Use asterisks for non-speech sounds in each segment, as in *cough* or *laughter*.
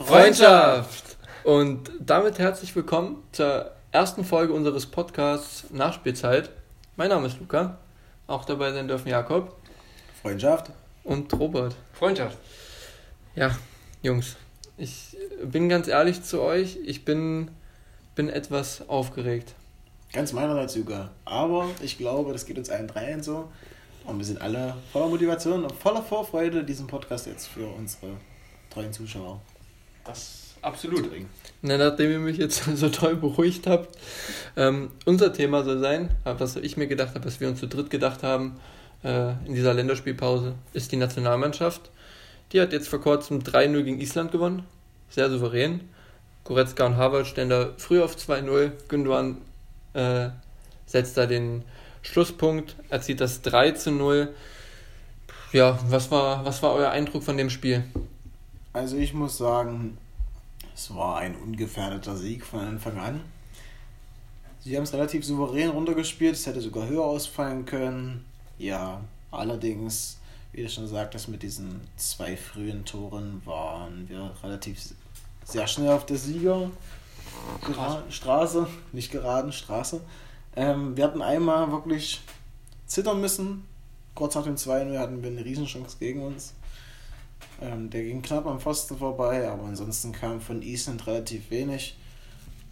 Freundschaft! Und damit herzlich willkommen zur ersten Folge unseres Podcasts Nachspielzeit. Mein Name ist Luca, auch dabei sein dürfen Jakob. Freundschaft. Und Robert. Freundschaft. Ja, Jungs, ich bin ganz ehrlich zu euch, ich bin, bin etwas aufgeregt. Ganz meinerseits sogar. Aber ich glaube, das geht uns allen dreien so. Und wir sind alle voller Motivation und voller Vorfreude, diesen Podcast jetzt für unsere treuen Zuschauer. Das absolut. Na, nachdem ihr mich jetzt *laughs* so toll beruhigt habt, ähm, unser Thema soll sein, was ich mir gedacht habe, was wir uns zu dritt gedacht haben äh, in dieser Länderspielpause, ist die Nationalmannschaft. Die hat jetzt vor kurzem 3-0 gegen Island gewonnen. Sehr souverän. Goretzka und Harvard stellen da früh auf 2-0. Gündogan äh, setzt da den Schlusspunkt. Er zieht das 3 0. Ja, was war, was war euer Eindruck von dem Spiel? Also ich muss sagen, es war ein ungefährdeter Sieg von Anfang an. Sie haben es relativ souverän runtergespielt, es hätte sogar höher ausfallen können. Ja, allerdings, wie du schon sagtest, mit diesen zwei frühen Toren waren wir relativ sehr schnell auf der Sieger Straße, nicht geraden, Straße. Ähm, wir hatten einmal wirklich zittern müssen. Kurz nach dem 2-0 hatten wir eine Riesenchance gegen uns. Ähm, der ging knapp am Pfosten vorbei, aber ansonsten kam von Island relativ wenig.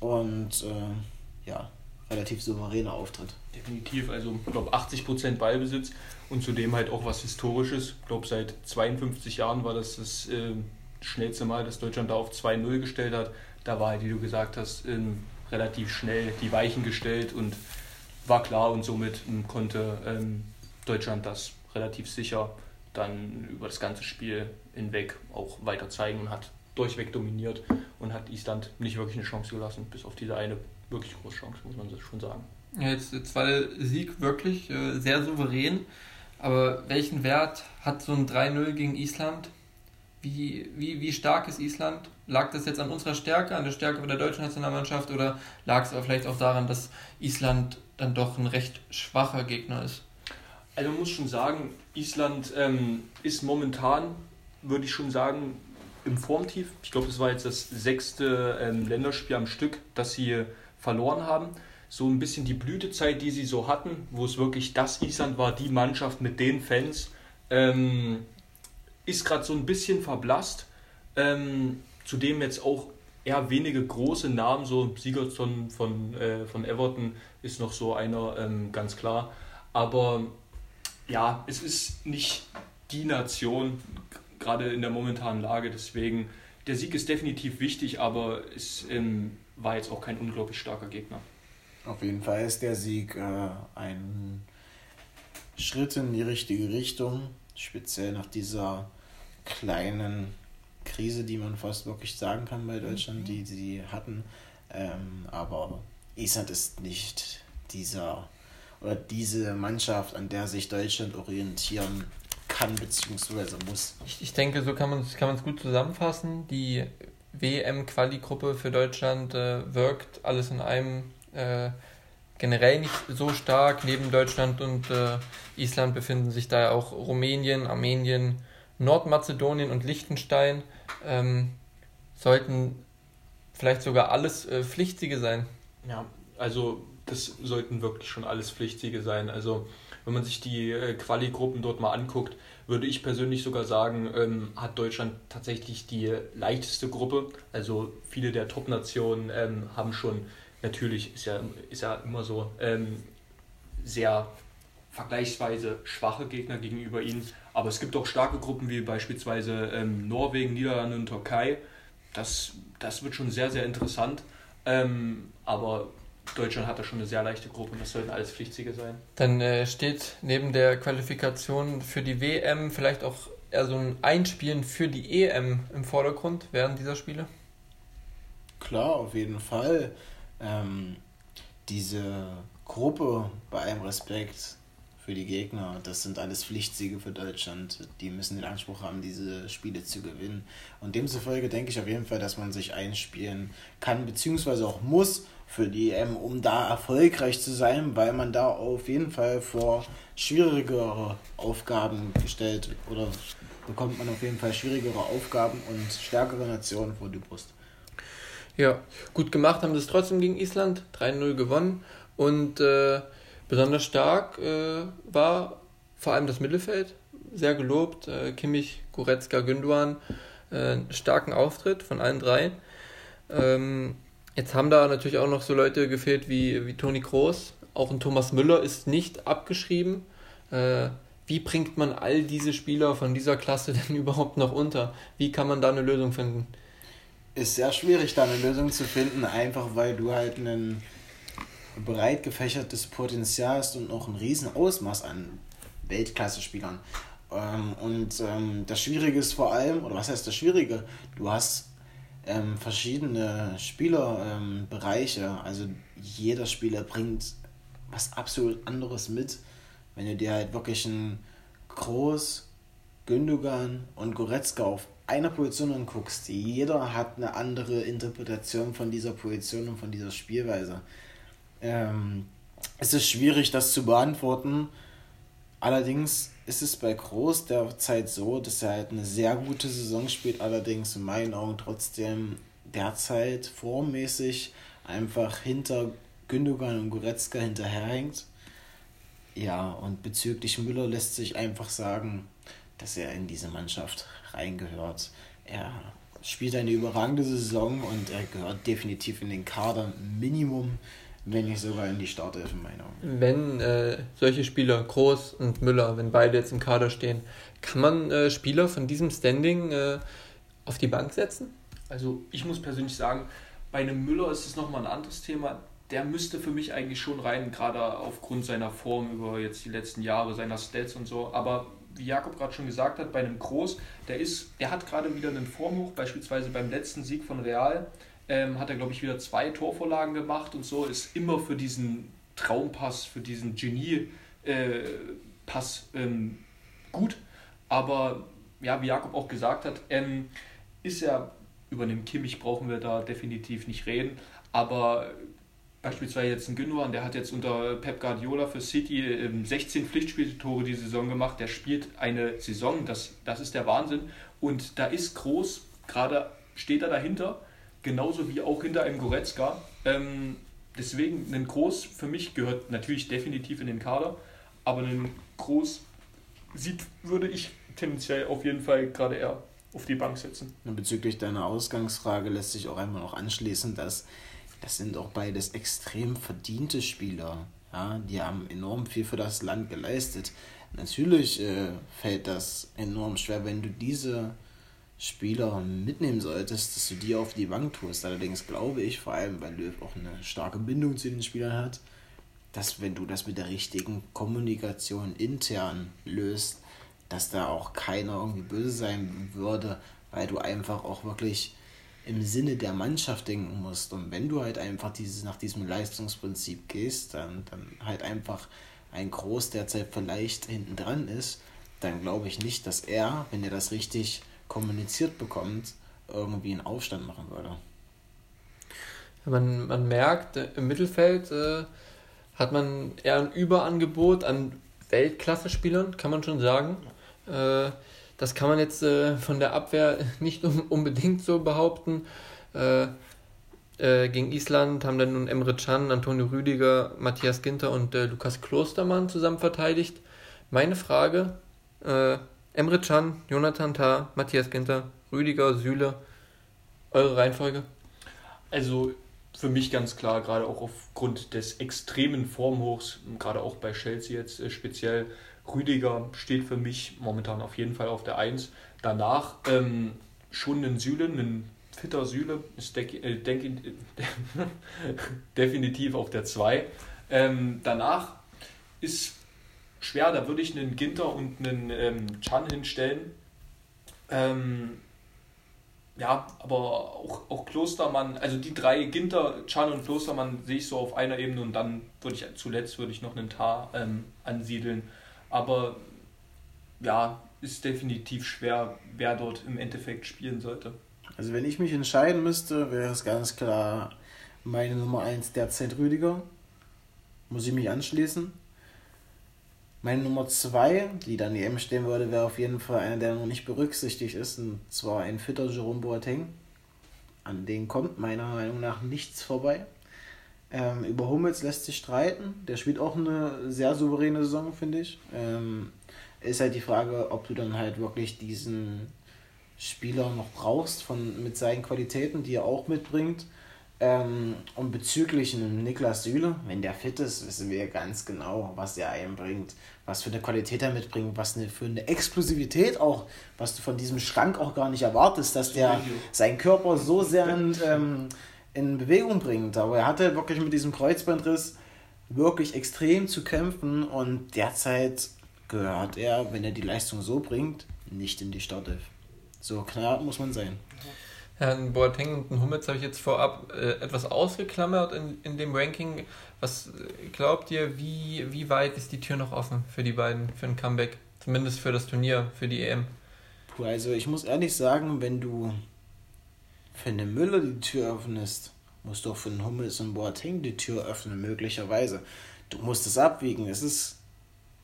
Und äh, ja, relativ souveräner Auftritt. Definitiv, also ich glaube 80% Ballbesitz und zudem halt auch was Historisches. Ich glaube seit 52 Jahren war das das äh, schnellste Mal, dass Deutschland da auf 2-0 gestellt hat. Da war halt, wie du gesagt hast, ähm, relativ schnell die Weichen gestellt und war klar und somit ähm, konnte ähm, Deutschland das relativ sicher dann über das ganze Spiel hinweg auch weiter zeigen und hat durchweg dominiert und hat Island nicht wirklich eine Chance gelassen, bis auf diese eine wirklich große Chance, muss man schon sagen. Ja, jetzt, jetzt war der Sieg wirklich äh, sehr souverän, aber welchen Wert hat so ein 3-0 gegen Island? Wie, wie, wie stark ist Island? Lag das jetzt an unserer Stärke, an der Stärke der deutschen Nationalmannschaft oder lag es vielleicht auch daran, dass Island dann doch ein recht schwacher Gegner ist? Also man muss schon sagen, Island ähm, ist momentan, würde ich schon sagen, im Formtief. Ich glaube, das war jetzt das sechste ähm, Länderspiel am Stück, das sie verloren haben. So ein bisschen die Blütezeit, die sie so hatten, wo es wirklich das Island war, die Mannschaft mit den Fans, ähm, ist gerade so ein bisschen verblasst. Ähm, zudem jetzt auch eher wenige große Namen, so Sigurdsson von, äh, von Everton ist noch so einer, ähm, ganz klar. Aber ja, es ist nicht die Nation, gerade in der momentanen Lage. Deswegen, der Sieg ist definitiv wichtig, aber es ähm, war jetzt auch kein unglaublich starker Gegner. Auf jeden Fall ist der Sieg äh, ein Schritt in die richtige Richtung, speziell nach dieser kleinen Krise, die man fast wirklich sagen kann bei Deutschland, die sie hatten. Ähm, aber Island ist nicht dieser oder diese Mannschaft, an der sich Deutschland orientieren kann bzw. muss. Ich, ich denke, so kann man es kann gut zusammenfassen. Die WM-Quali-Gruppe für Deutschland äh, wirkt alles in einem äh, generell nicht so stark. Neben Deutschland und äh, Island befinden sich da auch Rumänien, Armenien, Nordmazedonien und Liechtenstein. Ähm, sollten vielleicht sogar alles äh, Pflichtige sein. Ja, also das sollten wirklich schon alles Pflichtige sein. Also wenn man sich die äh, Quali-Gruppen dort mal anguckt, würde ich persönlich sogar sagen, ähm, hat Deutschland tatsächlich die leichteste Gruppe. Also viele der Top-Nationen ähm, haben schon, natürlich ist ja, ist ja immer so, ähm, sehr vergleichsweise schwache Gegner gegenüber ihnen. Aber es gibt auch starke Gruppen wie beispielsweise ähm, Norwegen, Niederlande und Türkei. Das, das wird schon sehr, sehr interessant. Ähm, aber Deutschland hat da schon eine sehr leichte Gruppe und das sollten alles Pflichtsiege sein. Dann äh, steht neben der Qualifikation für die WM vielleicht auch eher so ein Einspielen für die EM im Vordergrund während dieser Spiele? Klar, auf jeden Fall. Ähm, diese Gruppe, bei allem Respekt für die Gegner, das sind alles Pflichtsiege für Deutschland. Die müssen den Anspruch haben, diese Spiele zu gewinnen. Und demzufolge denke ich auf jeden Fall, dass man sich einspielen kann, beziehungsweise auch muss für die EM, um da erfolgreich zu sein, weil man da auf jeden Fall vor schwierigere Aufgaben gestellt oder bekommt man auf jeden Fall schwierigere Aufgaben und stärkere Nationen vor die Brust. Ja, gut gemacht haben sie es trotzdem gegen Island, 3-0 gewonnen und äh, besonders stark äh, war vor allem das Mittelfeld, sehr gelobt, äh, Kimmich, Goretzka, Günduan, äh, starken Auftritt von allen drei. Ähm, jetzt haben da natürlich auch noch so Leute gefehlt wie, wie Toni Kroos, auch ein Thomas Müller ist nicht abgeschrieben. Äh, wie bringt man all diese Spieler von dieser Klasse *laughs* denn überhaupt noch unter? Wie kann man da eine Lösung finden? Ist sehr schwierig, da eine Lösung zu finden, einfach weil du halt ein breit gefächertes Potenzial hast und noch ein riesen Ausmaß an Weltklasse-Spielern. Ähm, und ähm, das Schwierige ist vor allem, oder was heißt das Schwierige? Du hast ähm, verschiedene Spielerbereiche. also jeder Spieler bringt was absolut anderes mit wenn du dir halt wirklich einen Groß, Gündogan und Goretzka auf einer Position anguckst, jeder hat eine andere Interpretation von dieser Position und von dieser Spielweise. Ähm, es ist schwierig, das zu beantworten. Allerdings ist es bei Groß derzeit so, dass er halt eine sehr gute Saison spielt, allerdings in meinen Augen trotzdem derzeit formmäßig einfach hinter Gündogan und Goretzka hinterherhängt. Ja, und bezüglich Müller lässt sich einfach sagen, dass er in diese Mannschaft reingehört. Er spielt eine überragende Saison und er gehört definitiv in den Kader Minimum, wenn nicht sogar in die Startelf in meiner Meinung. Wenn äh, solche Spieler, Groß und Müller, wenn beide jetzt im Kader stehen, kann man äh, Spieler von diesem Standing äh, auf die Bank setzen? Also ich muss persönlich sagen, bei einem Müller ist es nochmal ein anderes Thema der müsste für mich eigentlich schon rein, gerade aufgrund seiner Form über jetzt die letzten Jahre, seiner Stats und so. Aber wie Jakob gerade schon gesagt hat, bei einem Groß, der ist, der hat gerade wieder einen Formhoch, beispielsweise beim letzten Sieg von Real, ähm, hat er, glaube ich, wieder zwei Torvorlagen gemacht und so, ist immer für diesen Traumpass, für diesen Genie-Pass äh, ähm, gut. Aber ja, wie Jakob auch gesagt hat, ähm, ist er, über den Kimmich brauchen wir da definitiv nicht reden, aber beispielsweise jetzt ein Gündogan, der hat jetzt unter Pep Guardiola für City 16 ähm, Pflichtspieltore die Saison gemacht. Der spielt eine Saison, das, das ist der Wahnsinn. Und da ist groß, gerade steht er dahinter, genauso wie auch hinter einem Goretzka. Ähm, deswegen ein Groß für mich gehört natürlich definitiv in den Kader, aber ein Groß sieht, würde ich tendenziell auf jeden Fall gerade eher auf die Bank setzen. Und bezüglich deiner Ausgangsfrage lässt sich auch einmal noch anschließen, dass das sind auch beides extrem verdiente Spieler. Ja, die haben enorm viel für das Land geleistet. Natürlich äh, fällt das enorm schwer, wenn du diese Spieler mitnehmen solltest, dass du die auf die Bank tust. Allerdings glaube ich, vor allem weil Löw auch eine starke Bindung zu den Spielern hat, dass wenn du das mit der richtigen Kommunikation intern löst, dass da auch keiner irgendwie böse sein würde, weil du einfach auch wirklich im Sinne der Mannschaft denken musst. Und wenn du halt einfach dieses, nach diesem Leistungsprinzip gehst, dann, dann halt einfach ein Groß derzeit vielleicht hinten dran ist, dann glaube ich nicht, dass er, wenn er das richtig kommuniziert bekommt, irgendwie einen Aufstand machen würde. Man, man merkt, äh, im Mittelfeld äh, hat man eher ein Überangebot an Weltklasse-Spielern, kann man schon sagen. Äh, das kann man jetzt äh, von der Abwehr *laughs* nicht unbedingt so behaupten. Äh, äh, gegen Island haben dann nun Emre Can, Antonio Rüdiger, Matthias Ginter und Lukas Klostermann zusammen verteidigt. Meine Frage: Emre Can, Jonathan Tah, Matthias Ginter, Rüdiger, Süle, eure Reihenfolge? Also für mich ganz klar, gerade auch aufgrund des extremen Formhochs, gerade auch bei Chelsea jetzt äh, speziell, Rüdiger steht für mich momentan auf jeden Fall auf der 1. Danach ähm, schon ein Süle, ein fitter Süle, ist äh, denk, äh, *laughs* definitiv auf der 2. Ähm, danach ist schwer, da würde ich einen Ginter und einen ähm, Chan hinstellen. Ähm, ja, aber auch, auch Klostermann, also die drei, Ginter, Chan und Klostermann sehe ich so auf einer Ebene und dann würde ich zuletzt würde ich noch einen Tar ähm, ansiedeln. Aber ja, ist definitiv schwer, wer dort im Endeffekt spielen sollte. Also wenn ich mich entscheiden müsste, wäre es ganz klar meine Nummer 1 derzeit Rüdiger. Muss ich mich anschließen. Meine Nummer zwei, die dann EM stehen würde, wäre auf jeden Fall einer, der noch nicht berücksichtigt ist, und zwar ein fitter Jerome Boateng. An den kommt meiner Meinung nach nichts vorbei. Ähm, über Hummels lässt sich streiten. Der spielt auch eine sehr souveräne Saison, finde ich. Ähm, ist halt die Frage, ob du dann halt wirklich diesen Spieler noch brauchst von, mit seinen Qualitäten, die er auch mitbringt. Ähm, und bezüglich einem Niklas Süle, wenn der fit ist, wissen wir ganz genau, was er einbringt, was für eine Qualität er mitbringt, was eine, für eine Explosivität auch, was du von diesem Schrank auch gar nicht erwartest, dass der seinen Körper so sehr in, ähm, in Bewegung bringt. Aber er hatte wirklich mit diesem Kreuzbandriss wirklich extrem zu kämpfen und derzeit gehört er, wenn er die Leistung so bringt, nicht in die Startelf. So klar muss man sein. Herrn Boateng und den Hummels habe ich jetzt vorab äh, etwas ausgeklammert in, in dem Ranking. Was glaubt ihr, wie, wie weit ist die Tür noch offen für die beiden, für ein Comeback? Zumindest für das Turnier, für die EM. Puh, also ich muss ehrlich sagen, wenn du für eine Müller die Tür öffnest, musst du auch für den Hummels und Boateng die Tür öffnen, möglicherweise. Du musst es abwiegen. Es ist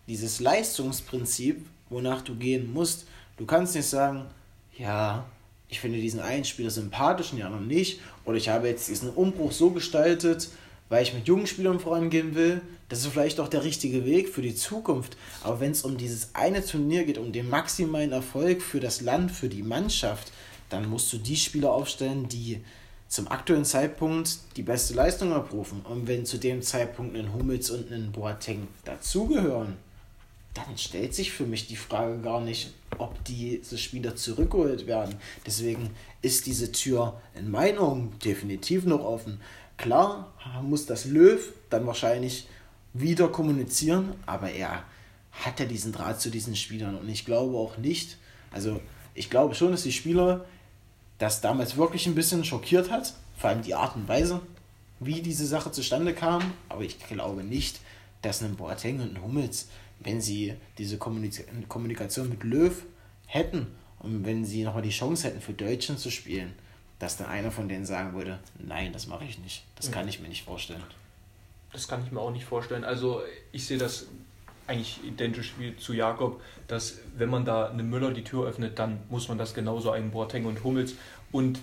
dieses Leistungsprinzip, wonach du gehen musst. Du kannst nicht sagen, ja, ich finde diesen einen Spieler sympathisch und ja noch nicht. Oder ich habe jetzt diesen Umbruch so gestaltet, weil ich mit jungen Spielern vorangehen will. Das ist vielleicht auch der richtige Weg für die Zukunft. Aber wenn es um dieses eine Turnier geht, um den maximalen Erfolg für das Land, für die Mannschaft, dann musst du die Spieler aufstellen, die zum aktuellen Zeitpunkt die beste Leistung abrufen. Und wenn zu dem Zeitpunkt ein Hummels und ein Boateng dazugehören, dann stellt sich für mich die Frage gar nicht, ob diese Spieler zurückgeholt werden. Deswegen ist diese Tür in meinen Augen definitiv noch offen. Klar muss das Löw dann wahrscheinlich wieder kommunizieren, aber er hat ja diesen Draht zu diesen Spielern und ich glaube auch nicht, also ich glaube schon, dass die Spieler das damals wirklich ein bisschen schockiert hat, vor allem die Art und Weise, wie diese Sache zustande kam, aber ich glaube nicht, dass ein Boateng und ein Hummels wenn sie diese Kommunikation mit Löw hätten und wenn sie nochmal die Chance hätten, für Deutschland zu spielen, dass dann einer von denen sagen würde, nein, das mache ich nicht. Das kann ich mir nicht vorstellen. Das kann ich mir auch nicht vorstellen. Also ich sehe das eigentlich identisch wie zu Jakob, dass wenn man da eine Müller die Tür öffnet, dann muss man das genauso einen Boateng und Hummels und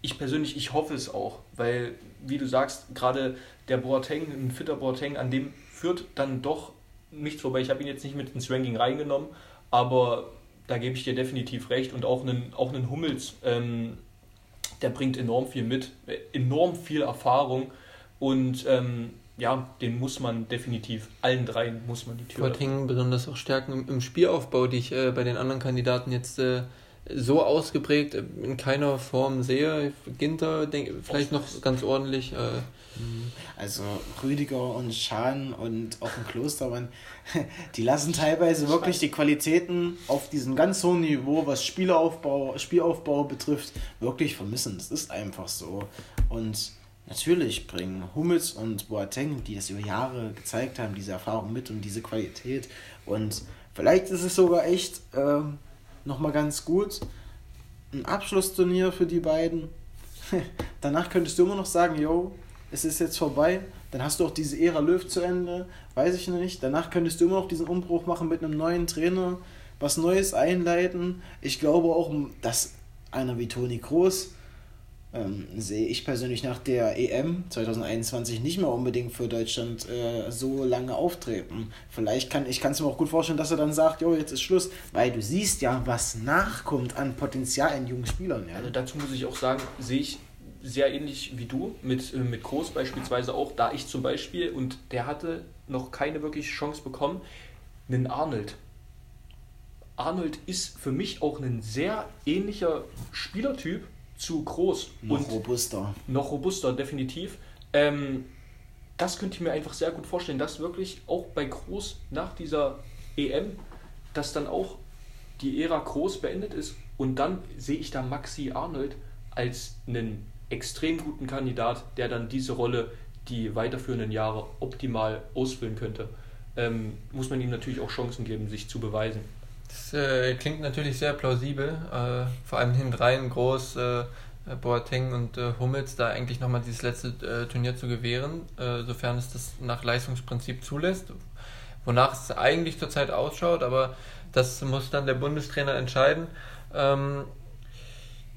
ich persönlich, ich hoffe es auch, weil, wie du sagst, gerade der Boateng, ein fitter Boateng, an dem führt dann doch nichts vorbei. Ich habe ihn jetzt nicht mit ins Ranking reingenommen, aber da gebe ich dir definitiv recht. Und auch einen, auch einen Hummels, ähm, der bringt enorm viel mit, enorm viel Erfahrung und ähm, ja, den muss man definitiv, allen dreien muss man die Tür. Boateng besonders auch Stärken im, im Spielaufbau, die ich äh, bei den anderen Kandidaten jetzt äh, so ausgeprägt in keiner Form sehe. Ginter denk, vielleicht noch ganz ordentlich. Äh, mhm. also Rüdiger und Schan und auch ein Klostermann, *laughs* die lassen teilweise wirklich die Qualitäten auf diesem ganz hohen Niveau, was Spielaufbau, Spielaufbau betrifft, wirklich vermissen. Das ist einfach so. Und natürlich bringen Hummels und Boateng, die das über Jahre gezeigt haben, diese Erfahrung mit und diese Qualität. Und vielleicht ist es sogar echt. Äh, nochmal ganz gut. Ein Abschlussturnier für die beiden. *laughs* Danach könntest du immer noch sagen, yo, es ist jetzt vorbei. Dann hast du auch diese Ära Löw zu Ende. Weiß ich nicht. Danach könntest du immer noch diesen Umbruch machen mit einem neuen Trainer. Was Neues einleiten. Ich glaube auch, dass einer wie Toni Kroos ähm, sehe ich persönlich nach der EM 2021 nicht mehr unbedingt für Deutschland äh, so lange auftreten. Vielleicht kann ich es mir auch gut vorstellen, dass er dann sagt, jo, jetzt ist Schluss, weil du siehst ja, was nachkommt an Potenzial in jungen Spielern. Ja. Also dazu muss ich auch sagen, sehe ich sehr ähnlich wie du, mit, äh, mit Groß beispielsweise auch, da ich zum Beispiel, und der hatte noch keine wirkliche Chance bekommen, einen Arnold. Arnold ist für mich auch ein sehr ähnlicher Spielertyp, zu groß. Noch und robuster. Noch robuster, definitiv. Ähm, das könnte ich mir einfach sehr gut vorstellen, dass wirklich auch bei Groß nach dieser EM, dass dann auch die Ära Groß beendet ist und dann sehe ich da Maxi Arnold als einen extrem guten Kandidat, der dann diese Rolle die weiterführenden Jahre optimal ausfüllen könnte. Ähm, muss man ihm natürlich auch Chancen geben, sich zu beweisen. Das äh, klingt natürlich sehr plausibel, äh, vor allem hintendrein groß äh, Boateng und äh, Hummels da eigentlich nochmal dieses letzte äh, Turnier zu gewähren, äh, sofern es das nach Leistungsprinzip zulässt. wonach es eigentlich zurzeit ausschaut, aber das muss dann der Bundestrainer entscheiden. Ähm,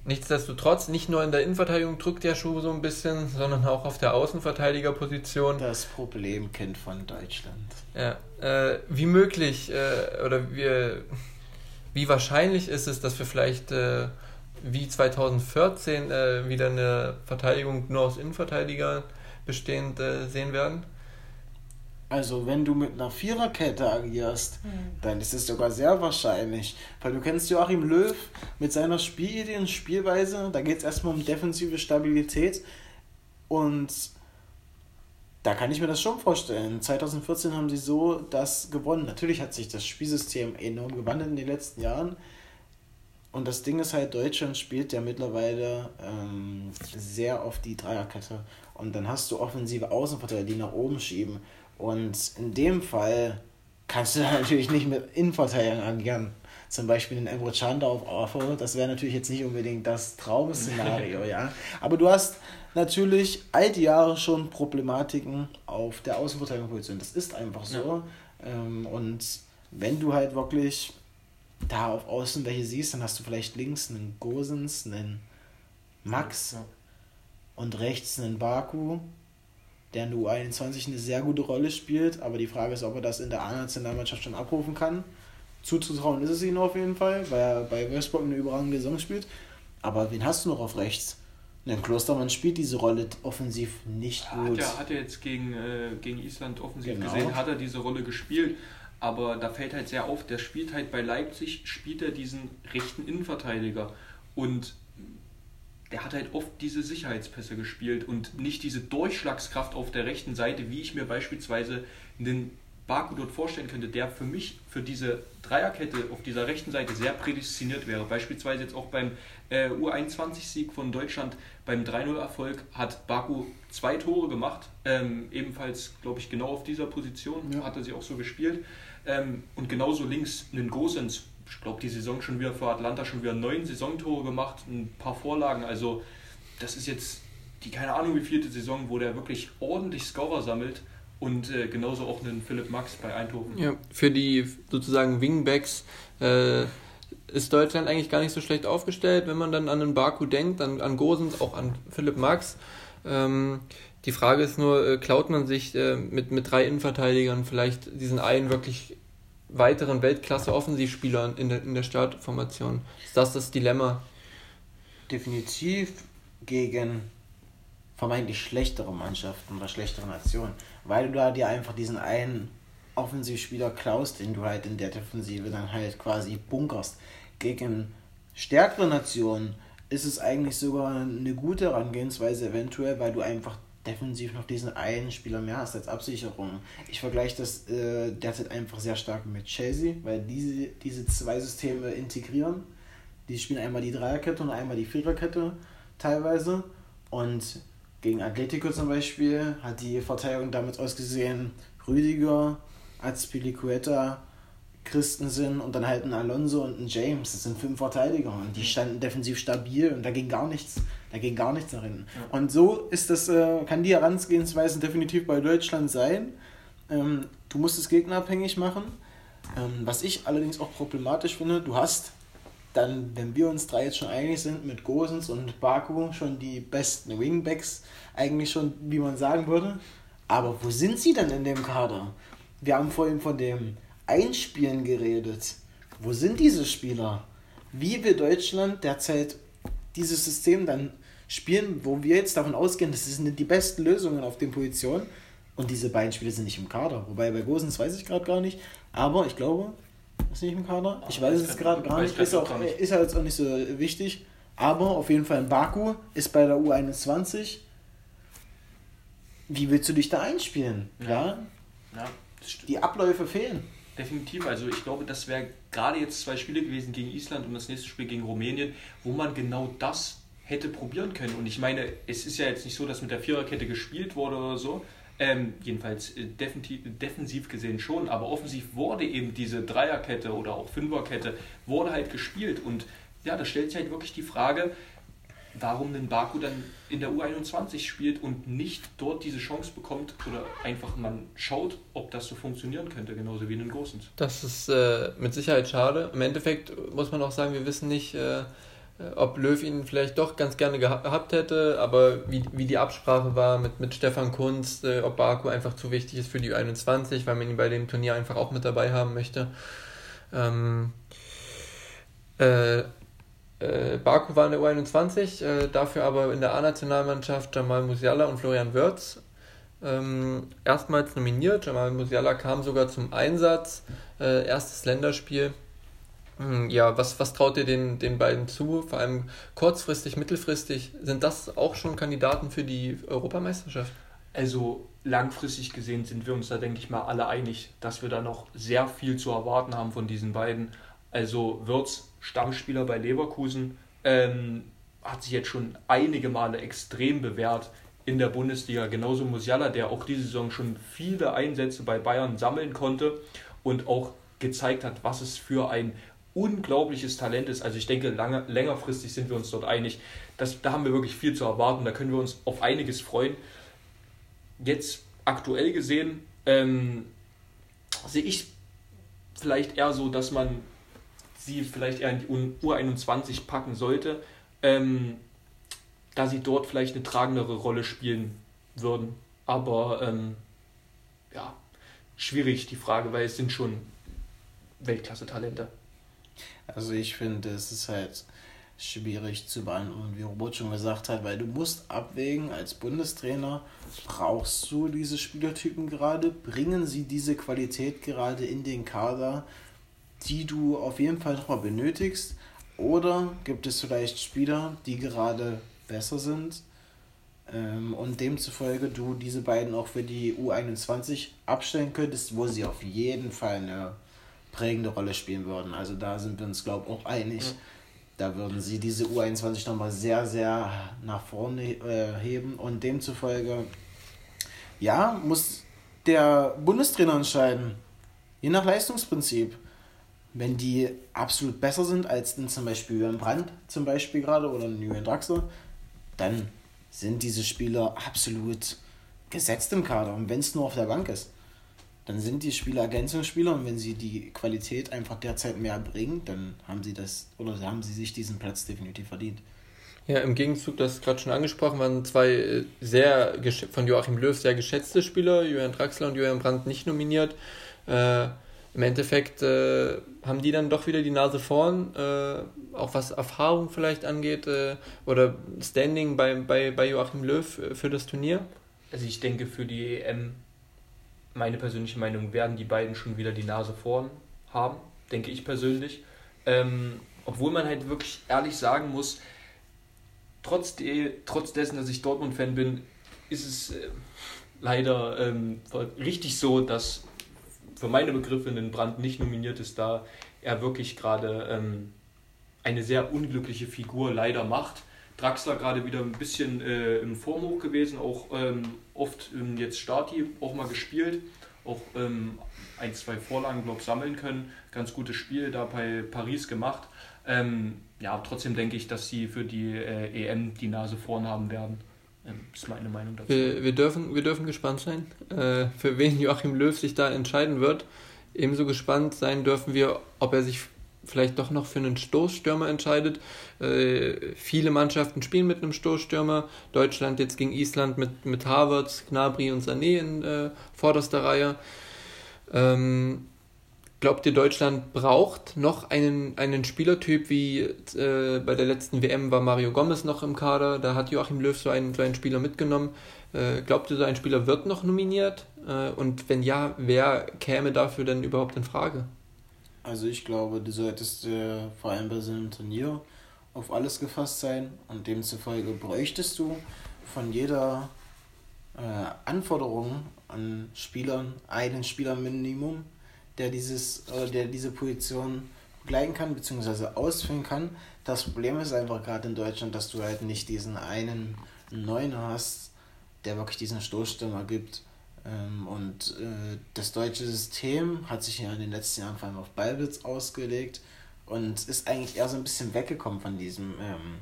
nichtsdestotrotz, nicht nur in der Innenverteidigung drückt der Schuh so ein bisschen, sondern auch auf der Außenverteidigerposition. Das Problemkind von Deutschland. Ja, äh, wie möglich äh, oder wie, wie wahrscheinlich ist es, dass wir vielleicht äh, wie 2014 äh, wieder eine Verteidigung nur aus Innenverteidigern bestehend äh, sehen werden? Also wenn du mit einer Viererkette agierst, mhm. dann ist es sogar sehr wahrscheinlich. Weil du kennst Joachim Löw mit seiner Spielidee und Spielweise, da geht es erstmal um defensive Stabilität und da kann ich mir das schon vorstellen. 2014 haben sie so das gewonnen. Natürlich hat sich das Spielsystem enorm gewandelt in den letzten Jahren. Und das Ding ist halt, Deutschland spielt ja mittlerweile ähm, sehr auf die Dreierkette. Und dann hast du offensive Außenverteidiger, die nach oben schieben. Und in dem Fall kannst du *laughs* natürlich nicht mit Innenverteidigern agieren. Zum Beispiel den Emre Can auf Afo. Das wäre natürlich jetzt nicht unbedingt das Traum-Szenario, *laughs* ja. Aber du hast natürlich all die Jahre schon Problematiken auf der Außenverteidigungsposition. Das ist einfach so. Ja. Ähm, und wenn du halt wirklich da auf Außen welche siehst, dann hast du vielleicht links einen Gosens, einen Max ja. und rechts einen Baku der in der U21 eine sehr gute Rolle spielt, aber die Frage ist, ob er das in der A-Nationalmannschaft schon abrufen kann. Zuzutrauen ist es ihm auf jeden Fall, weil er bei Wolfsburg eine überragende Saison spielt. Aber wen hast du noch auf rechts? Der Klostermann spielt diese Rolle offensiv nicht gut. Hat er, hat er jetzt gegen, äh, gegen Island offensiv genau. gesehen, hat er diese Rolle gespielt. Aber da fällt halt sehr auf, der spielt halt bei Leipzig, spielt er diesen rechten Innenverteidiger. Und der hat halt oft diese Sicherheitspässe gespielt und nicht diese Durchschlagskraft auf der rechten Seite, wie ich mir beispielsweise den Baku dort vorstellen könnte, der für mich für diese Dreierkette auf dieser rechten Seite sehr prädestiniert wäre. Beispielsweise jetzt auch beim äh, U21-Sieg von Deutschland, beim 3-0-Erfolg hat Baku zwei Tore gemacht, ähm, ebenfalls, glaube ich, genau auf dieser Position ja. hat er sie auch so gespielt. Ähm, und genauso links einen Gosens, ich glaube, die Saison schon wieder für Atlanta schon wieder neun Saisontore gemacht, ein paar Vorlagen. Also, das ist jetzt die keine Ahnung wie vierte Saison, wo der wirklich ordentlich Scorer sammelt und äh, genauso auch einen Philipp Max bei Eindhoven. Ja, für die sozusagen Wingbacks äh, ist Deutschland eigentlich gar nicht so schlecht aufgestellt, wenn man dann an den Baku denkt, an, an Gosens, auch an Philipp Max. Ähm, die Frage ist nur, äh, klaut man sich äh, mit, mit drei Innenverteidigern vielleicht diesen einen wirklich weiteren Weltklasse-Offensivspielern in der, in der Startformation. Ist das das Dilemma? Definitiv gegen vermeintlich schlechtere Mannschaften oder schlechtere Nationen, weil du da dir einfach diesen einen Offensivspieler klaust, den du halt in der Defensive dann halt quasi bunkerst. Gegen stärkere Nationen ist es eigentlich sogar eine gute Herangehensweise eventuell, weil du einfach defensiv noch diesen einen Spieler mehr hast als Absicherung. Ich vergleiche das äh, derzeit einfach sehr stark mit Chelsea, weil diese, diese zwei Systeme integrieren. Die spielen einmal die Dreierkette und einmal die Viererkette teilweise. Und gegen Atletico zum Beispiel hat die Verteidigung damit ausgesehen, Rüdiger, Azpilicueta, Christensen und dann halt ein Alonso und ein James. Das sind fünf Verteidiger und die standen defensiv stabil und da ging gar nichts. Da ging gar nichts nach hinten. Ja. Und so ist das, äh, kann die Herangehensweise definitiv bei Deutschland sein. Ähm, du musst es gegnerabhängig machen. Ähm, was ich allerdings auch problematisch finde, du hast dann, wenn wir uns drei jetzt schon einig sind, mit Gosens und Baku schon die besten Wingbacks, eigentlich schon, wie man sagen würde. Aber wo sind sie denn in dem Kader? Wir haben vorhin von dem Einspielen geredet. Wo sind diese Spieler? Wie will Deutschland derzeit dieses System dann spielen, wo wir jetzt davon ausgehen, das sind die besten Lösungen auf den Positionen und diese beiden Spieler sind nicht im Kader. Wobei bei Gosens weiß ich gerade gar nicht, aber ich glaube, ist nicht im Kader. Ich weiß es gerade gar nicht. Ist, auch, nicht. ist halt auch nicht so wichtig. Aber auf jeden Fall in Baku ist bei der U21. Wie willst du dich da einspielen? Ja. ja die Abläufe fehlen. Definitiv. Also ich glaube, das wäre gerade jetzt zwei Spiele gewesen gegen Island und das nächste Spiel gegen Rumänien, wo man genau das hätte probieren können. Und ich meine, es ist ja jetzt nicht so, dass mit der Viererkette gespielt wurde oder so. Ähm, jedenfalls äh, defensiv gesehen schon, aber offensiv wurde eben diese Dreierkette oder auch Fünferkette wurde halt gespielt. Und ja, da stellt sich halt wirklich die Frage, warum ein Baku dann in der U21 spielt und nicht dort diese Chance bekommt oder einfach man schaut, ob das so funktionieren könnte, genauso wie in den Großen. Das ist äh, mit Sicherheit schade. Im Endeffekt muss man auch sagen, wir wissen nicht, äh, ob Löw ihn vielleicht doch ganz gerne gehabt hätte, aber wie, wie die Absprache war mit, mit Stefan Kunz, äh, ob Baku einfach zu wichtig ist für die U21, weil man ihn bei dem Turnier einfach auch mit dabei haben möchte. Ähm, äh, Baku war in der U21, äh, dafür aber in der A-Nationalmannschaft Jamal Musiala und Florian Wirtz. Ähm, erstmals nominiert. Jamal Musiala kam sogar zum Einsatz. Äh, erstes Länderspiel. Hm, ja, was, was traut ihr den, den beiden zu? Vor allem kurzfristig, mittelfristig. Sind das auch schon Kandidaten für die Europameisterschaft? Also langfristig gesehen sind wir uns da, denke ich mal, alle einig, dass wir da noch sehr viel zu erwarten haben von diesen beiden. Also Wirtz, Stammspieler bei Leverkusen, ähm, hat sich jetzt schon einige Male extrem bewährt in der Bundesliga. Genauso Musiala, der auch diese Saison schon viele Einsätze bei Bayern sammeln konnte und auch gezeigt hat, was es für ein unglaubliches Talent ist. Also ich denke, lange, längerfristig sind wir uns dort einig. Das, da haben wir wirklich viel zu erwarten. Da können wir uns auf einiges freuen. Jetzt aktuell gesehen ähm, sehe ich vielleicht eher so, dass man sie vielleicht eher in die U21 packen sollte, ähm, da sie dort vielleicht eine tragendere Rolle spielen würden. Aber ähm, ja, schwierig die Frage, weil es sind schon Weltklasse-Talente. Also ich finde, es ist halt schwierig zu beantworten, wie Robert schon gesagt hat, weil du musst abwägen, als Bundestrainer brauchst du diese Spielertypen gerade, bringen sie diese Qualität gerade in den Kader, die du auf jeden Fall nochmal benötigst, oder gibt es vielleicht Spieler, die gerade besser sind ähm, und demzufolge du diese beiden auch für die U21 abstellen könntest, wo sie auf jeden Fall eine prägende Rolle spielen würden. Also da sind wir uns, glaube ich, auch einig. Ja. Da würden sie diese U21 nochmal sehr, sehr nach vorne äh, heben und demzufolge, ja, muss der Bundestrainer entscheiden. Je nach Leistungsprinzip. Wenn die absolut besser sind als zum Beispiel Jürgen Brandt zum Beispiel gerade oder Julian Draxler, dann sind diese Spieler absolut gesetzt im Kader. Und wenn es nur auf der Bank ist dann sind die Spieler Ergänzungsspieler und wenn sie die Qualität einfach derzeit mehr bringen, dann haben sie das oder haben sie sich diesen Platz definitiv verdient. Ja, im Gegenzug, das gerade schon angesprochen, waren zwei äh, sehr von Joachim Löw sehr geschätzte Spieler, Julian Draxler und Julian Brandt nicht nominiert. Äh, Im Endeffekt äh, haben die dann doch wieder die Nase vorn, äh, auch was Erfahrung vielleicht angeht äh, oder Standing bei, bei, bei Joachim Löw für das Turnier. Also ich denke für die EM meine persönliche Meinung, werden die beiden schon wieder die Nase vorn haben, denke ich persönlich. Ähm, obwohl man halt wirklich ehrlich sagen muss, trotz, de, trotz dessen, dass ich Dortmund-Fan bin, ist es äh, leider ähm, richtig so, dass für meine Begriffe ein Brand nicht nominiert ist, da er wirklich gerade ähm, eine sehr unglückliche Figur leider macht. Draxler gerade wieder ein bisschen äh, im Formhoch gewesen, auch ähm, oft ähm, jetzt Starti auch mal gespielt, auch ähm, ein, zwei Vorlagen, glaube sammeln können. Ganz gutes Spiel da bei Paris gemacht. Ähm, ja, trotzdem denke ich, dass sie für die äh, EM die Nase vorn haben werden. Ähm, ist meine Meinung dazu. Wir, wir, dürfen, wir dürfen gespannt sein, äh, für wen Joachim Löw sich da entscheiden wird. Ebenso gespannt sein dürfen wir, ob er sich vielleicht doch noch für einen Stoßstürmer entscheidet. Äh, viele Mannschaften spielen mit einem Stoßstürmer. Deutschland jetzt gegen Island mit, mit Havertz, Gnabry und Sané in äh, vorderster Reihe. Ähm, glaubt ihr, Deutschland braucht noch einen, einen Spielertyp wie äh, bei der letzten WM war Mario Gomez noch im Kader? Da hat Joachim Löw so einen, so einen Spieler mitgenommen. Äh, glaubt ihr, so ein Spieler wird noch nominiert? Äh, und wenn ja, wer käme dafür denn überhaupt in Frage? Also ich glaube, du solltest äh, vor allem bei so einem Turnier auf alles gefasst sein und demzufolge bräuchtest du von jeder äh, Anforderung an Spielern einen Spielerminimum, der dieses äh, der diese Position begleiten kann bzw. ausfüllen kann. Das Problem ist einfach gerade in Deutschland, dass du halt nicht diesen einen Neuner hast, der wirklich diesen Stoßstürmer gibt ähm, und äh, das deutsche System hat sich ja in den letzten Jahren vor allem auf Ballbesitz ausgelegt und ist eigentlich eher so ein bisschen weggekommen von diesem ähm,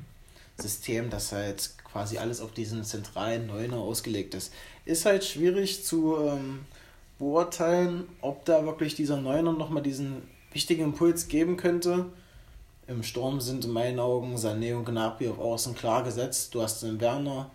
System, das halt quasi alles auf diesen zentralen Neuner ausgelegt ist. Ist halt schwierig zu ähm, beurteilen, ob da wirklich dieser Neuner nochmal diesen wichtigen Impuls geben könnte. Im Sturm sind in meinen Augen Sané und Gnabry auf Außen klar gesetzt. Du hast den Werner,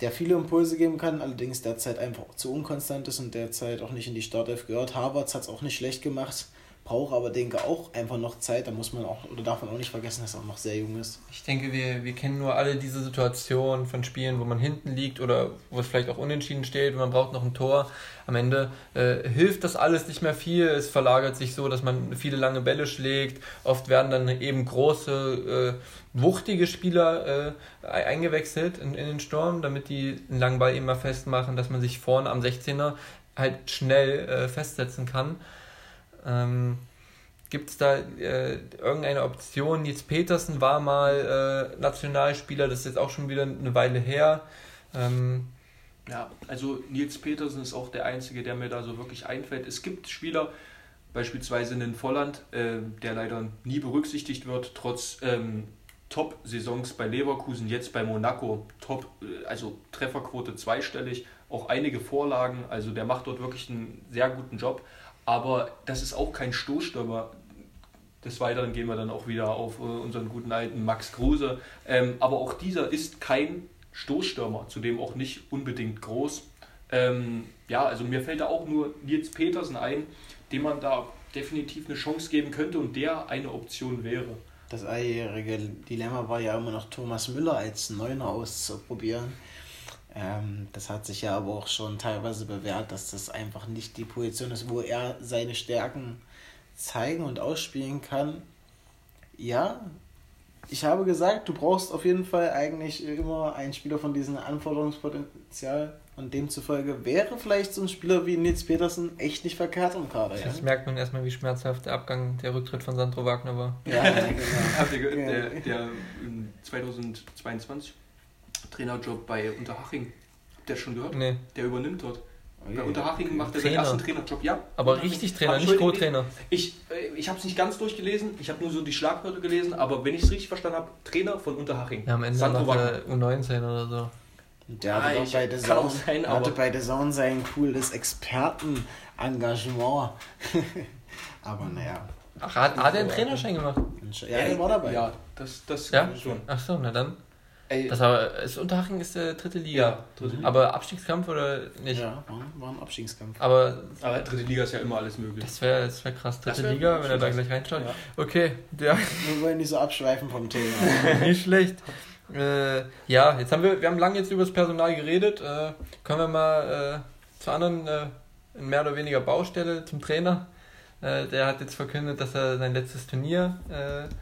der viele Impulse geben kann, allerdings derzeit einfach zu unkonstant ist und derzeit auch nicht in die Startelf gehört. Havertz hat es auch nicht schlecht gemacht braucht aber, denke auch einfach noch Zeit. Da muss man auch, oder darf man auch nicht vergessen, dass er auch noch sehr jung ist. Ich denke, wir, wir kennen nur alle diese Situation von Spielen, wo man hinten liegt oder wo es vielleicht auch unentschieden steht und man braucht noch ein Tor. Am Ende äh, hilft das alles nicht mehr viel. Es verlagert sich so, dass man viele lange Bälle schlägt. Oft werden dann eben große, äh, wuchtige Spieler äh, eingewechselt in, in den Sturm, damit die einen langen Ball eben mal festmachen, dass man sich vorne am 16er halt schnell äh, festsetzen kann. Ähm, Gibt es da äh, irgendeine Option? Nils Petersen war mal äh, Nationalspieler, das ist jetzt auch schon wieder eine Weile her. Ähm, ja, also Nils Petersen ist auch der Einzige, der mir da so wirklich einfällt. Es gibt Spieler, beispielsweise in den Volland, äh, der leider nie berücksichtigt wird, trotz ähm, Top-Saisons bei Leverkusen, jetzt bei Monaco, Top, äh, also Trefferquote zweistellig, auch einige Vorlagen, also der macht dort wirklich einen sehr guten Job. Aber das ist auch kein Stoßstürmer. Des Weiteren gehen wir dann auch wieder auf äh, unseren guten alten Max Kruse. Ähm, aber auch dieser ist kein Stoßstürmer, zudem auch nicht unbedingt groß. Ähm, ja, also mir fällt da auch nur Nils Petersen ein, dem man da definitiv eine Chance geben könnte und der eine Option wäre. Das einjährige Dilemma war ja immer noch Thomas Müller als Neuner auszuprobieren. Ähm, das hat sich ja aber auch schon teilweise bewährt, dass das einfach nicht die Position ist, wo er seine Stärken zeigen und ausspielen kann. Ja, ich habe gesagt, du brauchst auf jeden Fall eigentlich immer einen Spieler von diesem Anforderungspotenzial und demzufolge wäre vielleicht so ein Spieler wie Nils Petersen echt nicht verkehrt im Kader. Ja? Das merkt man erstmal, wie schmerzhaft der Abgang, der Rücktritt von Sandro Wagner war. Ja, *laughs* genau. der, der, der 2022 Trainerjob bei Unterhaching. Habt ihr das schon gehört? Nee. Der übernimmt dort. Oh, bei Unterhaching macht er seinen ersten Trainerjob, ja. Aber richtig Trainer, nicht Co-Trainer. Ich, äh, ich habe es nicht ganz durchgelesen, ich habe nur so die Schlagwörter gelesen, aber wenn ich es richtig verstanden habe, Trainer von Unterhaching. Ja, am Ende Sandro macht U19 oder so. Der hatte, ah, bei The Zone, sein, hatte bei The Zone sein cooles Expertenengagement. *laughs* aber naja. Ach, hat, hat er einen Trainerschein gemacht? Ja, er war dabei. Ja, das, das ja? schon. Ach so, na dann. Ey, das war, ist Unterhaching ist der dritte Liga. Ja, dritte Liga. Aber Abstiegskampf oder nicht? Ja, war, ein Abstiegskampf. Aber, Aber dritte Liga ist ja immer alles möglich. Das wäre das wär krass. Dritte wär Liga, wenn er da gleich reinschaut. Ja. Okay. Ja. Wir wollen nicht so abschweifen vom Thema. *laughs* nicht schlecht. Äh, ja, jetzt haben wir, wir haben lange jetzt über das Personal geredet. Äh, kommen wir mal äh, zur anderen, äh, mehr oder weniger Baustelle, zum Trainer. Äh, der hat jetzt verkündet, dass er sein letztes Turnier äh,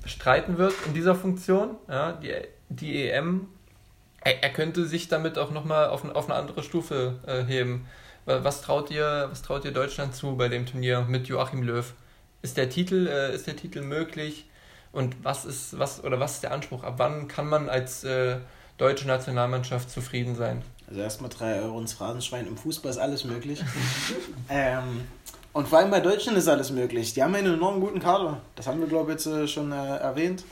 bestreiten wird in dieser Funktion. Ja, die die EM, er, er könnte sich damit auch nochmal auf, auf eine andere Stufe äh, heben. Was traut, ihr, was traut ihr Deutschland zu bei dem Turnier mit Joachim Löw? Ist der Titel, äh, ist der Titel möglich? Und was ist, was oder was ist der Anspruch? Ab wann kann man als äh, deutsche Nationalmannschaft zufrieden sein? Also erstmal drei Euro ins Phrasenschwein. Im Fußball ist alles möglich. *laughs* ähm, und vor allem bei Deutschland ist alles möglich. Die haben einen enorm guten Kader. Das haben wir, glaube ich, jetzt äh, schon äh, erwähnt.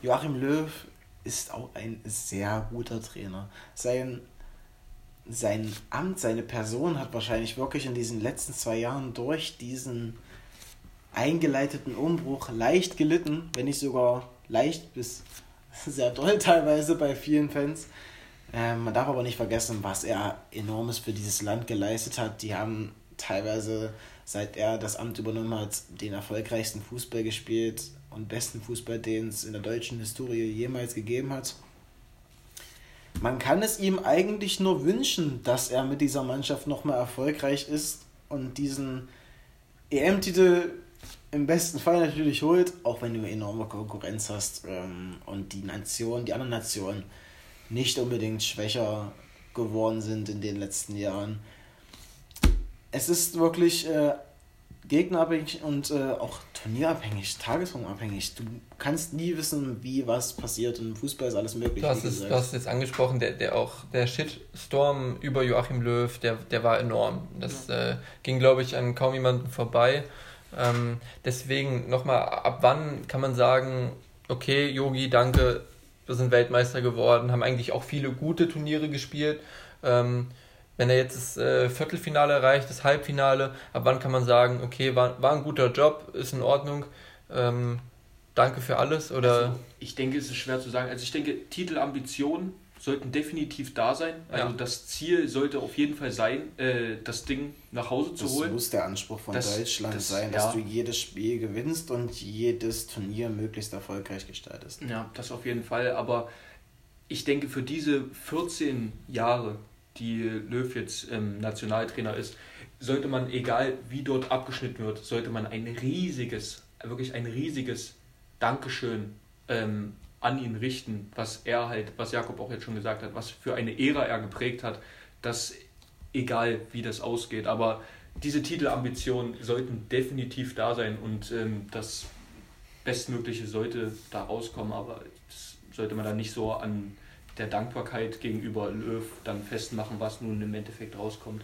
Joachim Löw ist auch ein sehr guter Trainer. Sein, sein Amt, seine Person hat wahrscheinlich wirklich in diesen letzten zwei Jahren durch diesen eingeleiteten Umbruch leicht gelitten, wenn nicht sogar leicht bis *laughs* sehr doll teilweise bei vielen Fans. Ähm, man darf aber nicht vergessen, was er enormes für dieses Land geleistet hat. Die haben teilweise, seit er das Amt übernommen hat, den erfolgreichsten Fußball gespielt und besten Fußball, den es in der deutschen Historie jemals gegeben hat. Man kann es ihm eigentlich nur wünschen, dass er mit dieser Mannschaft nochmal erfolgreich ist und diesen EM-Titel im besten Fall natürlich holt, auch wenn du enorme Konkurrenz hast ähm, und die Nation, die anderen Nationen nicht unbedingt schwächer geworden sind in den letzten Jahren. Es ist wirklich äh, gegnerabhängig und äh, auch turnierabhängig, tagesformabhängig. Du kannst nie wissen, wie was passiert und im Fußball ist alles möglich. Du hast, es, du hast es jetzt angesprochen, der, der auch der Shitstorm über Joachim Löw, der, der war enorm. Das ja. äh, ging, glaube ich, an kaum jemanden vorbei. Ähm, deswegen nochmal, ab wann kann man sagen, okay, Yogi, danke, wir sind Weltmeister geworden, haben eigentlich auch viele gute Turniere gespielt. Ähm, wenn er jetzt das äh, Viertelfinale erreicht, das Halbfinale, ab wann kann man sagen, okay, war, war ein guter Job, ist in Ordnung, ähm, danke für alles? Oder? Also, ich denke, es ist schwer zu sagen. Also ich denke, Titelambitionen sollten definitiv da sein. Also ja. das Ziel sollte auf jeden Fall sein, äh, das Ding nach Hause zu das holen. Das muss der Anspruch von das, Deutschland das, sein, dass ja. du jedes Spiel gewinnst und jedes Turnier möglichst erfolgreich gestaltest. Ja, das auf jeden Fall. Aber ich denke, für diese 14 Jahre, die Löw jetzt ähm, Nationaltrainer ist, sollte man, egal wie dort abgeschnitten wird, sollte man ein riesiges, wirklich ein riesiges Dankeschön ähm, an ihn richten, was er halt, was Jakob auch jetzt schon gesagt hat, was für eine Ära er geprägt hat, dass egal wie das ausgeht, aber diese Titelambitionen sollten definitiv da sein und ähm, das Bestmögliche sollte da rauskommen, aber das sollte man dann nicht so an der Dankbarkeit gegenüber Löw dann festmachen, was nun im Endeffekt rauskommt.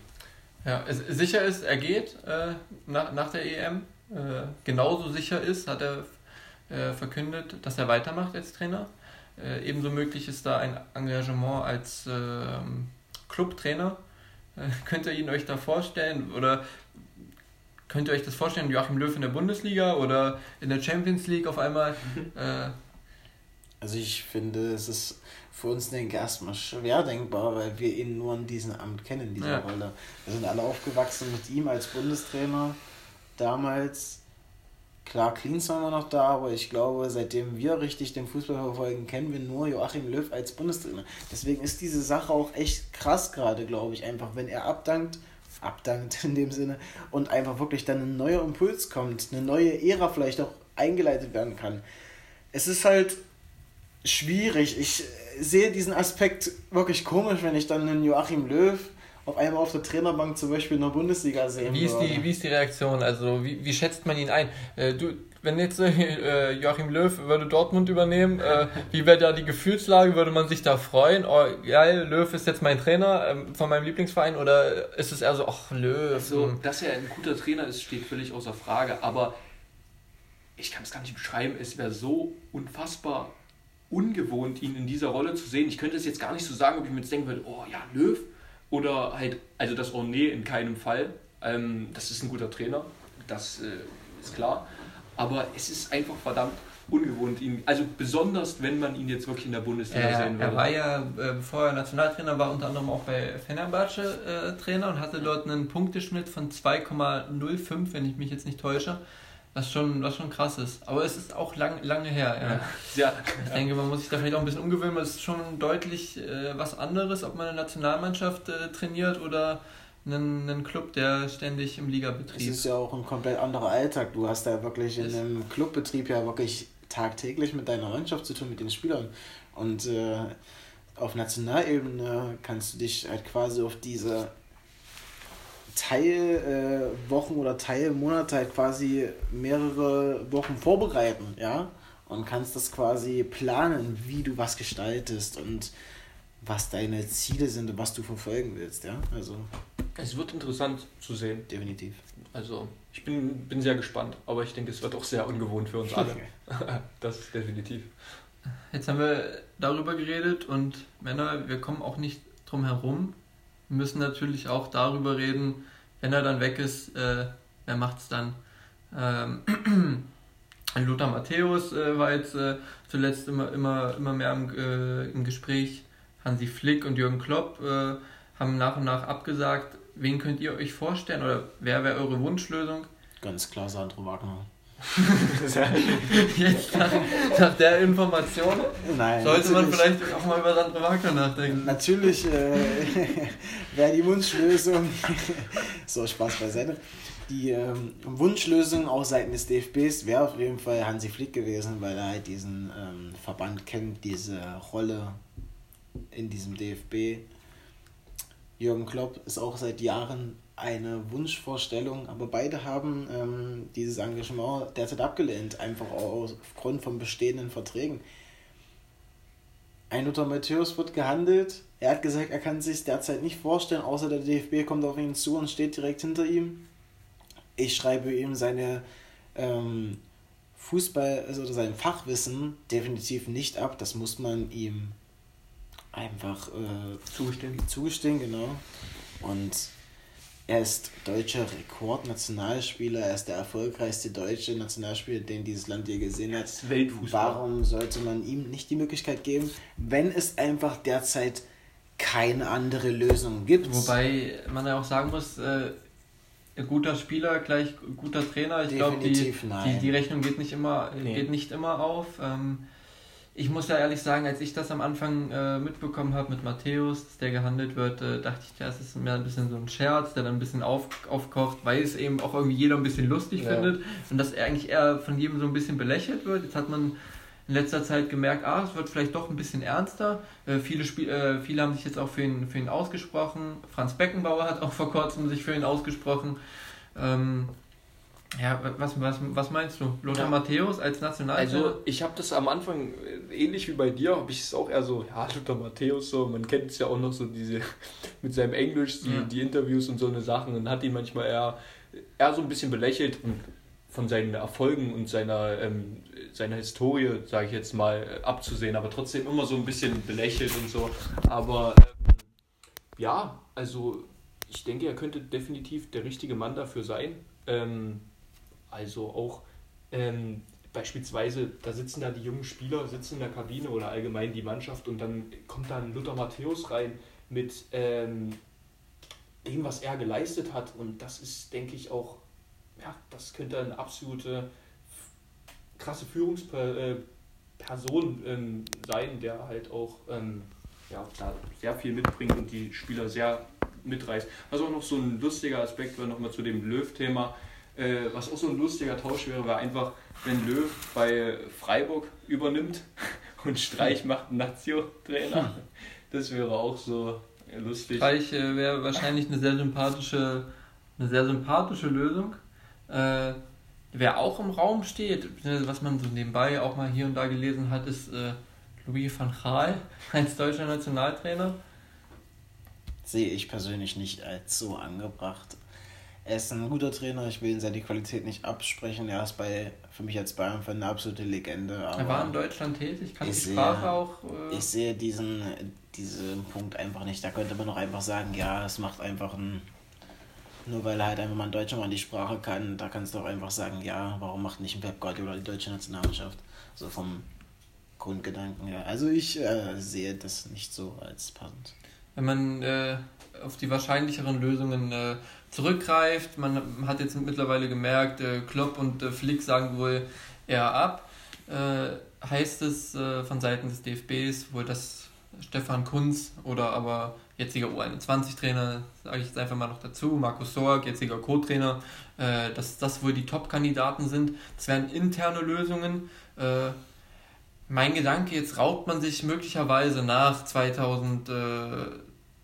Ja, es, sicher ist, er geht äh, nach, nach der EM. Äh, genauso sicher ist, hat er äh, verkündet, dass er weitermacht als Trainer. Äh, ebenso möglich ist da ein Engagement als ähm, Clubtrainer. Äh, *laughs* könnt ihr ihn euch da vorstellen? Oder könnt ihr euch das vorstellen, Joachim Löw in der Bundesliga oder in der Champions League auf einmal? *laughs* Äh, also ich finde, es ist für uns, denke ich, erstmal schwer denkbar, weil wir ihn nur in diesem Amt kennen, in dieser ja. Rolle. Wir sind alle aufgewachsen mit ihm als Bundestrainer damals Klar, Cleans waren wir noch da, aber ich glaube, seitdem wir richtig den Fußball verfolgen, kennen wir nur Joachim Löw als Bundestrainer. Deswegen ist diese Sache auch echt krass gerade, glaube ich, einfach, wenn er abdankt, abdankt in dem Sinne, und einfach wirklich dann ein neuer Impuls kommt, eine neue Ära vielleicht auch eingeleitet werden kann. Es ist halt schwierig. Ich sehe diesen Aspekt wirklich komisch, wenn ich dann einen Joachim Löw auf einmal auf der Trainerbank zum Beispiel in der Bundesliga sehen wie ist die Wie ist die Reaktion? Also wie, wie schätzt man ihn ein? Äh, du, wenn jetzt äh, Joachim Löw würde Dortmund übernehmen, äh, wie wäre da die Gefühlslage? Würde man sich da freuen? Oh, geil, Löw ist jetzt mein Trainer ähm, von meinem Lieblingsverein oder ist es eher so, ach Löw? Also, hm. dass er ein guter Trainer ist, steht völlig außer Frage, aber ich kann es gar nicht beschreiben, es wäre so unfassbar ungewohnt, ihn in dieser Rolle zu sehen. Ich könnte es jetzt gar nicht so sagen, ob ich mir jetzt denken würde, oh ja, Löw, oder halt, also das Ornee in keinem Fall. Ähm, das ist ein guter Trainer, das äh, ist klar. Aber es ist einfach verdammt ungewohnt, ihn, also besonders wenn man ihn jetzt wirklich in der Bundesliga äh, sehen würde. Er war ja, äh, bevor er Nationaltrainer war, unter anderem auch bei Fenerbahce äh, Trainer und hatte dort einen Punkteschnitt von 2,05, wenn ich mich jetzt nicht täusche. Was schon, was schon krass ist. Aber es ist auch lang, lange her. Ja. ja. Ich denke, man muss sich da vielleicht auch ein bisschen umgewöhnen, weil es ist schon deutlich äh, was anderes, ob man eine Nationalmannschaft äh, trainiert oder einen, einen Club, der ständig im Ligabetrieb. Es ist ja auch ein komplett anderer Alltag. Du hast ja wirklich in einem Clubbetrieb ja wirklich tagtäglich mit deiner Mannschaft zu tun, mit den Spielern. Und äh, auf Nationalebene kannst du dich halt quasi auf diese Teilwochen äh, oder Teilmonate halt quasi mehrere Wochen vorbereiten, ja, und kannst das quasi planen, wie du was gestaltest und was deine Ziele sind und was du verfolgen willst, ja, also. Es wird interessant zu sehen. Definitiv. Also, ich bin, bin sehr gespannt, aber ich denke, es wird auch sehr ungewohnt für uns alle. *laughs* das ist definitiv. Jetzt haben wir darüber geredet und Männer, wir kommen auch nicht drum herum, müssen natürlich auch darüber reden, wenn er dann weg ist, äh, wer macht's dann? Ähm, *clears throat* Lothar Matthäus äh, war jetzt äh, zuletzt immer, immer, immer mehr im, äh, im Gespräch. Hansi Flick und Jürgen Klopp äh, haben nach und nach abgesagt. Wen könnt ihr euch vorstellen oder wer wäre eure Wunschlösung? Ganz klar Sandro Wagner. *laughs* Jetzt nach, nach, der Information Nein, sollte man vielleicht auch mal über Sandro Wagner nachdenken. Natürlich äh, *laughs* wäre die Wunschlösung, *laughs* so Spaß beiseite, die ähm, Wunschlösung auch seitens des DFBs wäre auf jeden Fall Hansi Flick gewesen, weil er halt diesen ähm, Verband kennt, diese Rolle in diesem DFB. Jürgen Klopp ist auch seit Jahren eine Wunschvorstellung, aber beide haben ähm, dieses Engagement derzeit abgelehnt, einfach aufgrund von bestehenden Verträgen. Ein Luther Matthäus wird gehandelt. Er hat gesagt, er kann sich derzeit nicht vorstellen, außer der DFB kommt auf ihn zu und steht direkt hinter ihm. Ich schreibe ihm seine ähm, Fußball, also sein Fachwissen definitiv nicht ab. Das muss man ihm einfach äh, zugestehen. zugestehen, genau. Und er ist deutscher Rekordnationalspieler, er ist der erfolgreichste deutsche Nationalspieler, den dieses Land je gesehen hat. Warum sollte man ihm nicht die Möglichkeit geben, wenn es einfach derzeit keine andere Lösung gibt? Wobei man ja auch sagen muss, äh, guter Spieler gleich guter Trainer. Ich glaube, die, die, die Rechnung geht nicht immer, nee. geht nicht immer auf. Ähm, ich muss ja ehrlich sagen, als ich das am Anfang äh, mitbekommen habe mit Matthäus, dass der gehandelt wird, äh, dachte ich, das ist mehr ein bisschen so ein Scherz, der dann ein bisschen auf, aufkocht, weil es eben auch irgendwie jeder ein bisschen lustig ja. findet und dass er eigentlich eher von jedem so ein bisschen belächelt wird. Jetzt hat man in letzter Zeit gemerkt, ah, es wird vielleicht doch ein bisschen ernster. Äh, viele, Spiel äh, viele haben sich jetzt auch für ihn, für ihn ausgesprochen. Franz Beckenbauer hat auch vor kurzem sich für ihn ausgesprochen. Ähm, ja, was, was, was meinst du? Lothar ja. Matthäus als Nationaltrainer? Also, ich habe das am Anfang, äh, ähnlich wie bei dir, habe ich es auch eher so, ja, Lothar Matthäus, so, man kennt es ja auch noch so, diese, *laughs* mit seinem Englisch, die, ja. die Interviews und so eine Sachen, und hat ihn manchmal eher, eher so ein bisschen belächelt und von seinen Erfolgen und seiner, ähm, seiner Historie, sage ich jetzt mal, abzusehen, aber trotzdem immer so ein bisschen belächelt und so. Aber ähm, ja, also ich denke, er könnte definitiv der richtige Mann dafür sein. Ähm, also auch ähm, beispielsweise, da sitzen da die jungen Spieler, sitzen in der Kabine oder allgemein die Mannschaft und dann kommt dann Luther Matthäus rein mit ähm, dem, was er geleistet hat. Und das ist, denke ich, auch, ja, das könnte eine absolute krasse Führungsperson äh, ähm, sein, der halt auch ähm, ja, da sehr viel mitbringt und die Spieler sehr mitreißt. Was auch noch so ein lustiger Aspekt war, nochmal zu dem Löw-Thema, äh, was auch so ein lustiger Tausch wäre, war einfach, wenn Löw bei Freiburg übernimmt *laughs* und Streich macht einen Nazio-Trainer. Das wäre auch so lustig. Streich äh, wäre wahrscheinlich eine sehr sympathische, eine sehr sympathische Lösung. Äh, wer auch im Raum steht, was man so nebenbei auch mal hier und da gelesen hat, ist äh, Louis van Gaal *laughs* als deutscher Nationaltrainer sehe ich persönlich nicht als so angebracht. Er ist ein guter Trainer, ich will ihn seine Qualität nicht absprechen. Er ist bei, für mich als Bayern-Fan eine absolute Legende. er war in Deutschland tätig, kann die Sprache sehe, auch. Äh ich sehe diesen, diesen Punkt einfach nicht. Da könnte man doch einfach sagen, ja, es macht einfach ein. Nur weil er halt einfach mal ein Deutscher mal die Sprache kann, da kannst du auch einfach sagen, ja, warum macht nicht ein Pep Guardiola die deutsche Nationalmannschaft? So vom Grundgedanken her. Also ich äh, sehe das nicht so als passend wenn man äh, auf die wahrscheinlicheren Lösungen äh, zurückgreift. Man hat jetzt mittlerweile gemerkt, äh, Klopp und äh, Flick sagen wohl eher ab. Äh, heißt es von Seiten des DFBs wohl, dass Stefan Kunz oder aber jetziger U21-Trainer, sage ich jetzt einfach mal noch dazu, Markus Sorg, jetziger Co-Trainer, dass das wohl die Top-Kandidaten sind. Das wären interne Lösungen mein Gedanke, jetzt raubt man sich möglicherweise nach 2000,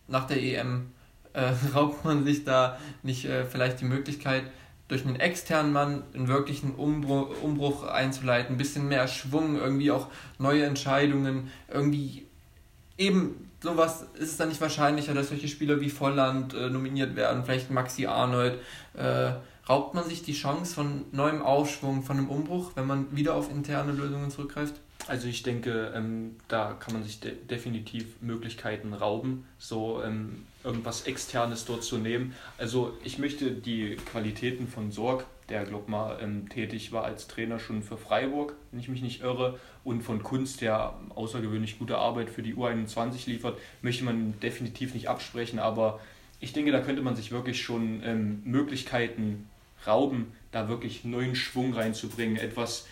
nach der EM äh, *laughs* raubt man sich da nicht äh, vielleicht die Möglichkeit, durch einen externen Mann einen wirklichen Umbruch, Umbruch einzuleiten, ein bisschen mehr Schwung, irgendwie auch neue Entscheidungen, irgendwie eben sowas ist es dann nicht wahrscheinlicher, dass solche Spieler wie Volland äh, nominiert werden, vielleicht Maxi Arnold. Äh, raubt man sich die Chance von neuem Aufschwung, von einem Umbruch, wenn man wieder auf interne Lösungen zurückgreift? Also ich denke, ähm, da kann man sich de definitiv Möglichkeiten rauben, so ähm, irgendwas Externes dort zu nehmen. Also ich möchte die Qualitäten von Sorg, der glaube mal ähm, tätig war als Trainer schon für Freiburg, wenn ich mich nicht irre, und von Kunst, der außergewöhnlich gute Arbeit für die U21 liefert, möchte man definitiv nicht absprechen. Aber ich denke, da könnte man sich wirklich schon ähm, Möglichkeiten rauben, da wirklich neuen Schwung reinzubringen, etwas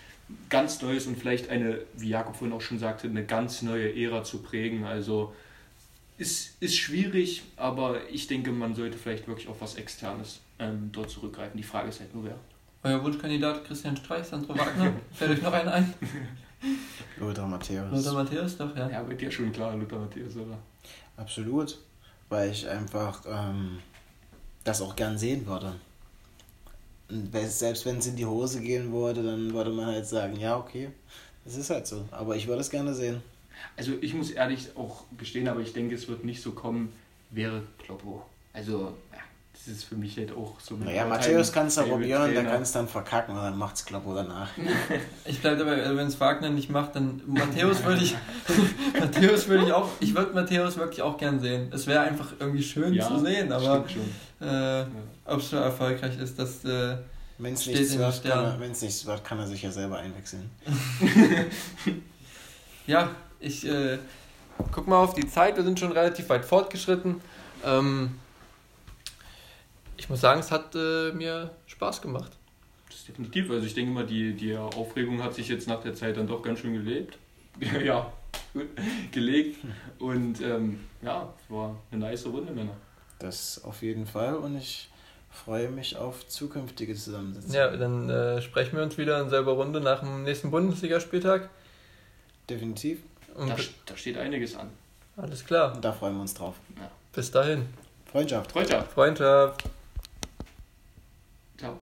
ganz Neues und vielleicht eine, wie Jakob vorhin auch schon sagte, eine ganz neue Ära zu prägen. Also ist, ist schwierig, aber ich denke, man sollte vielleicht wirklich auf was Externes ähm, dort zurückgreifen. Die Frage ist halt nur wer. Euer Wunschkandidat Christian Streich, Sandro Wagner, *laughs* fällt euch noch einer ein? Lothar Matthäus. Lothar Matthäus, doch, ja. Ja, wird ja schon klar, Lothar Matthäus, oder? Absolut, weil ich einfach ähm, das auch gern sehen würde selbst wenn es in die Hose gehen würde, dann würde man halt sagen, ja, okay, das ist halt so. Aber ich würde es gerne sehen. Also ich muss ehrlich auch gestehen, aber ich denke, es wird nicht so kommen, wäre Kloppo. Also, ja, das ist für mich halt auch so. Naja, Matthäus kannst du probieren, der kann es dann verkacken und dann macht's Kloppo danach. *laughs* Ich bleibe dabei, also wenn es Wagner nicht macht, dann Matthäus würde ich, *laughs* Matthäus würde ich auch, ich würde Matthäus wirklich auch gern sehen. Es wäre einfach irgendwie schön Ja, zu sehen, aber äh, ob es so erfolgreich ist, das äh, Wenn es nichts, wird, kann er- nichts wird, kann er sich ja selber einwechseln. *laughs* Ja, ich äh, guck mal auf die Zeit, wir sind schon relativ weit fortgeschritten. Ähm, ich muss sagen, es hat äh, mir Spaß gemacht. Das ist definitiv. Also ich denke mal, die, die Aufregung hat sich jetzt nach der Zeit dann doch ganz schön gelebt. *laughs* ja, gut, gelegt. Und ähm, ja, es war eine nice Runde, Männer. Das auf jeden Fall und ich freue mich auf zukünftige Zusammensetzungen. Ja, dann äh, sprechen wir uns wieder in selber Runde nach dem nächsten Bundesligaspieltag. Definitiv. Und Da, da steht einiges an. alles klar. Und da freuen wir uns drauf. Bis dahin. Freundschaft. Freundschaft. Freundschaft.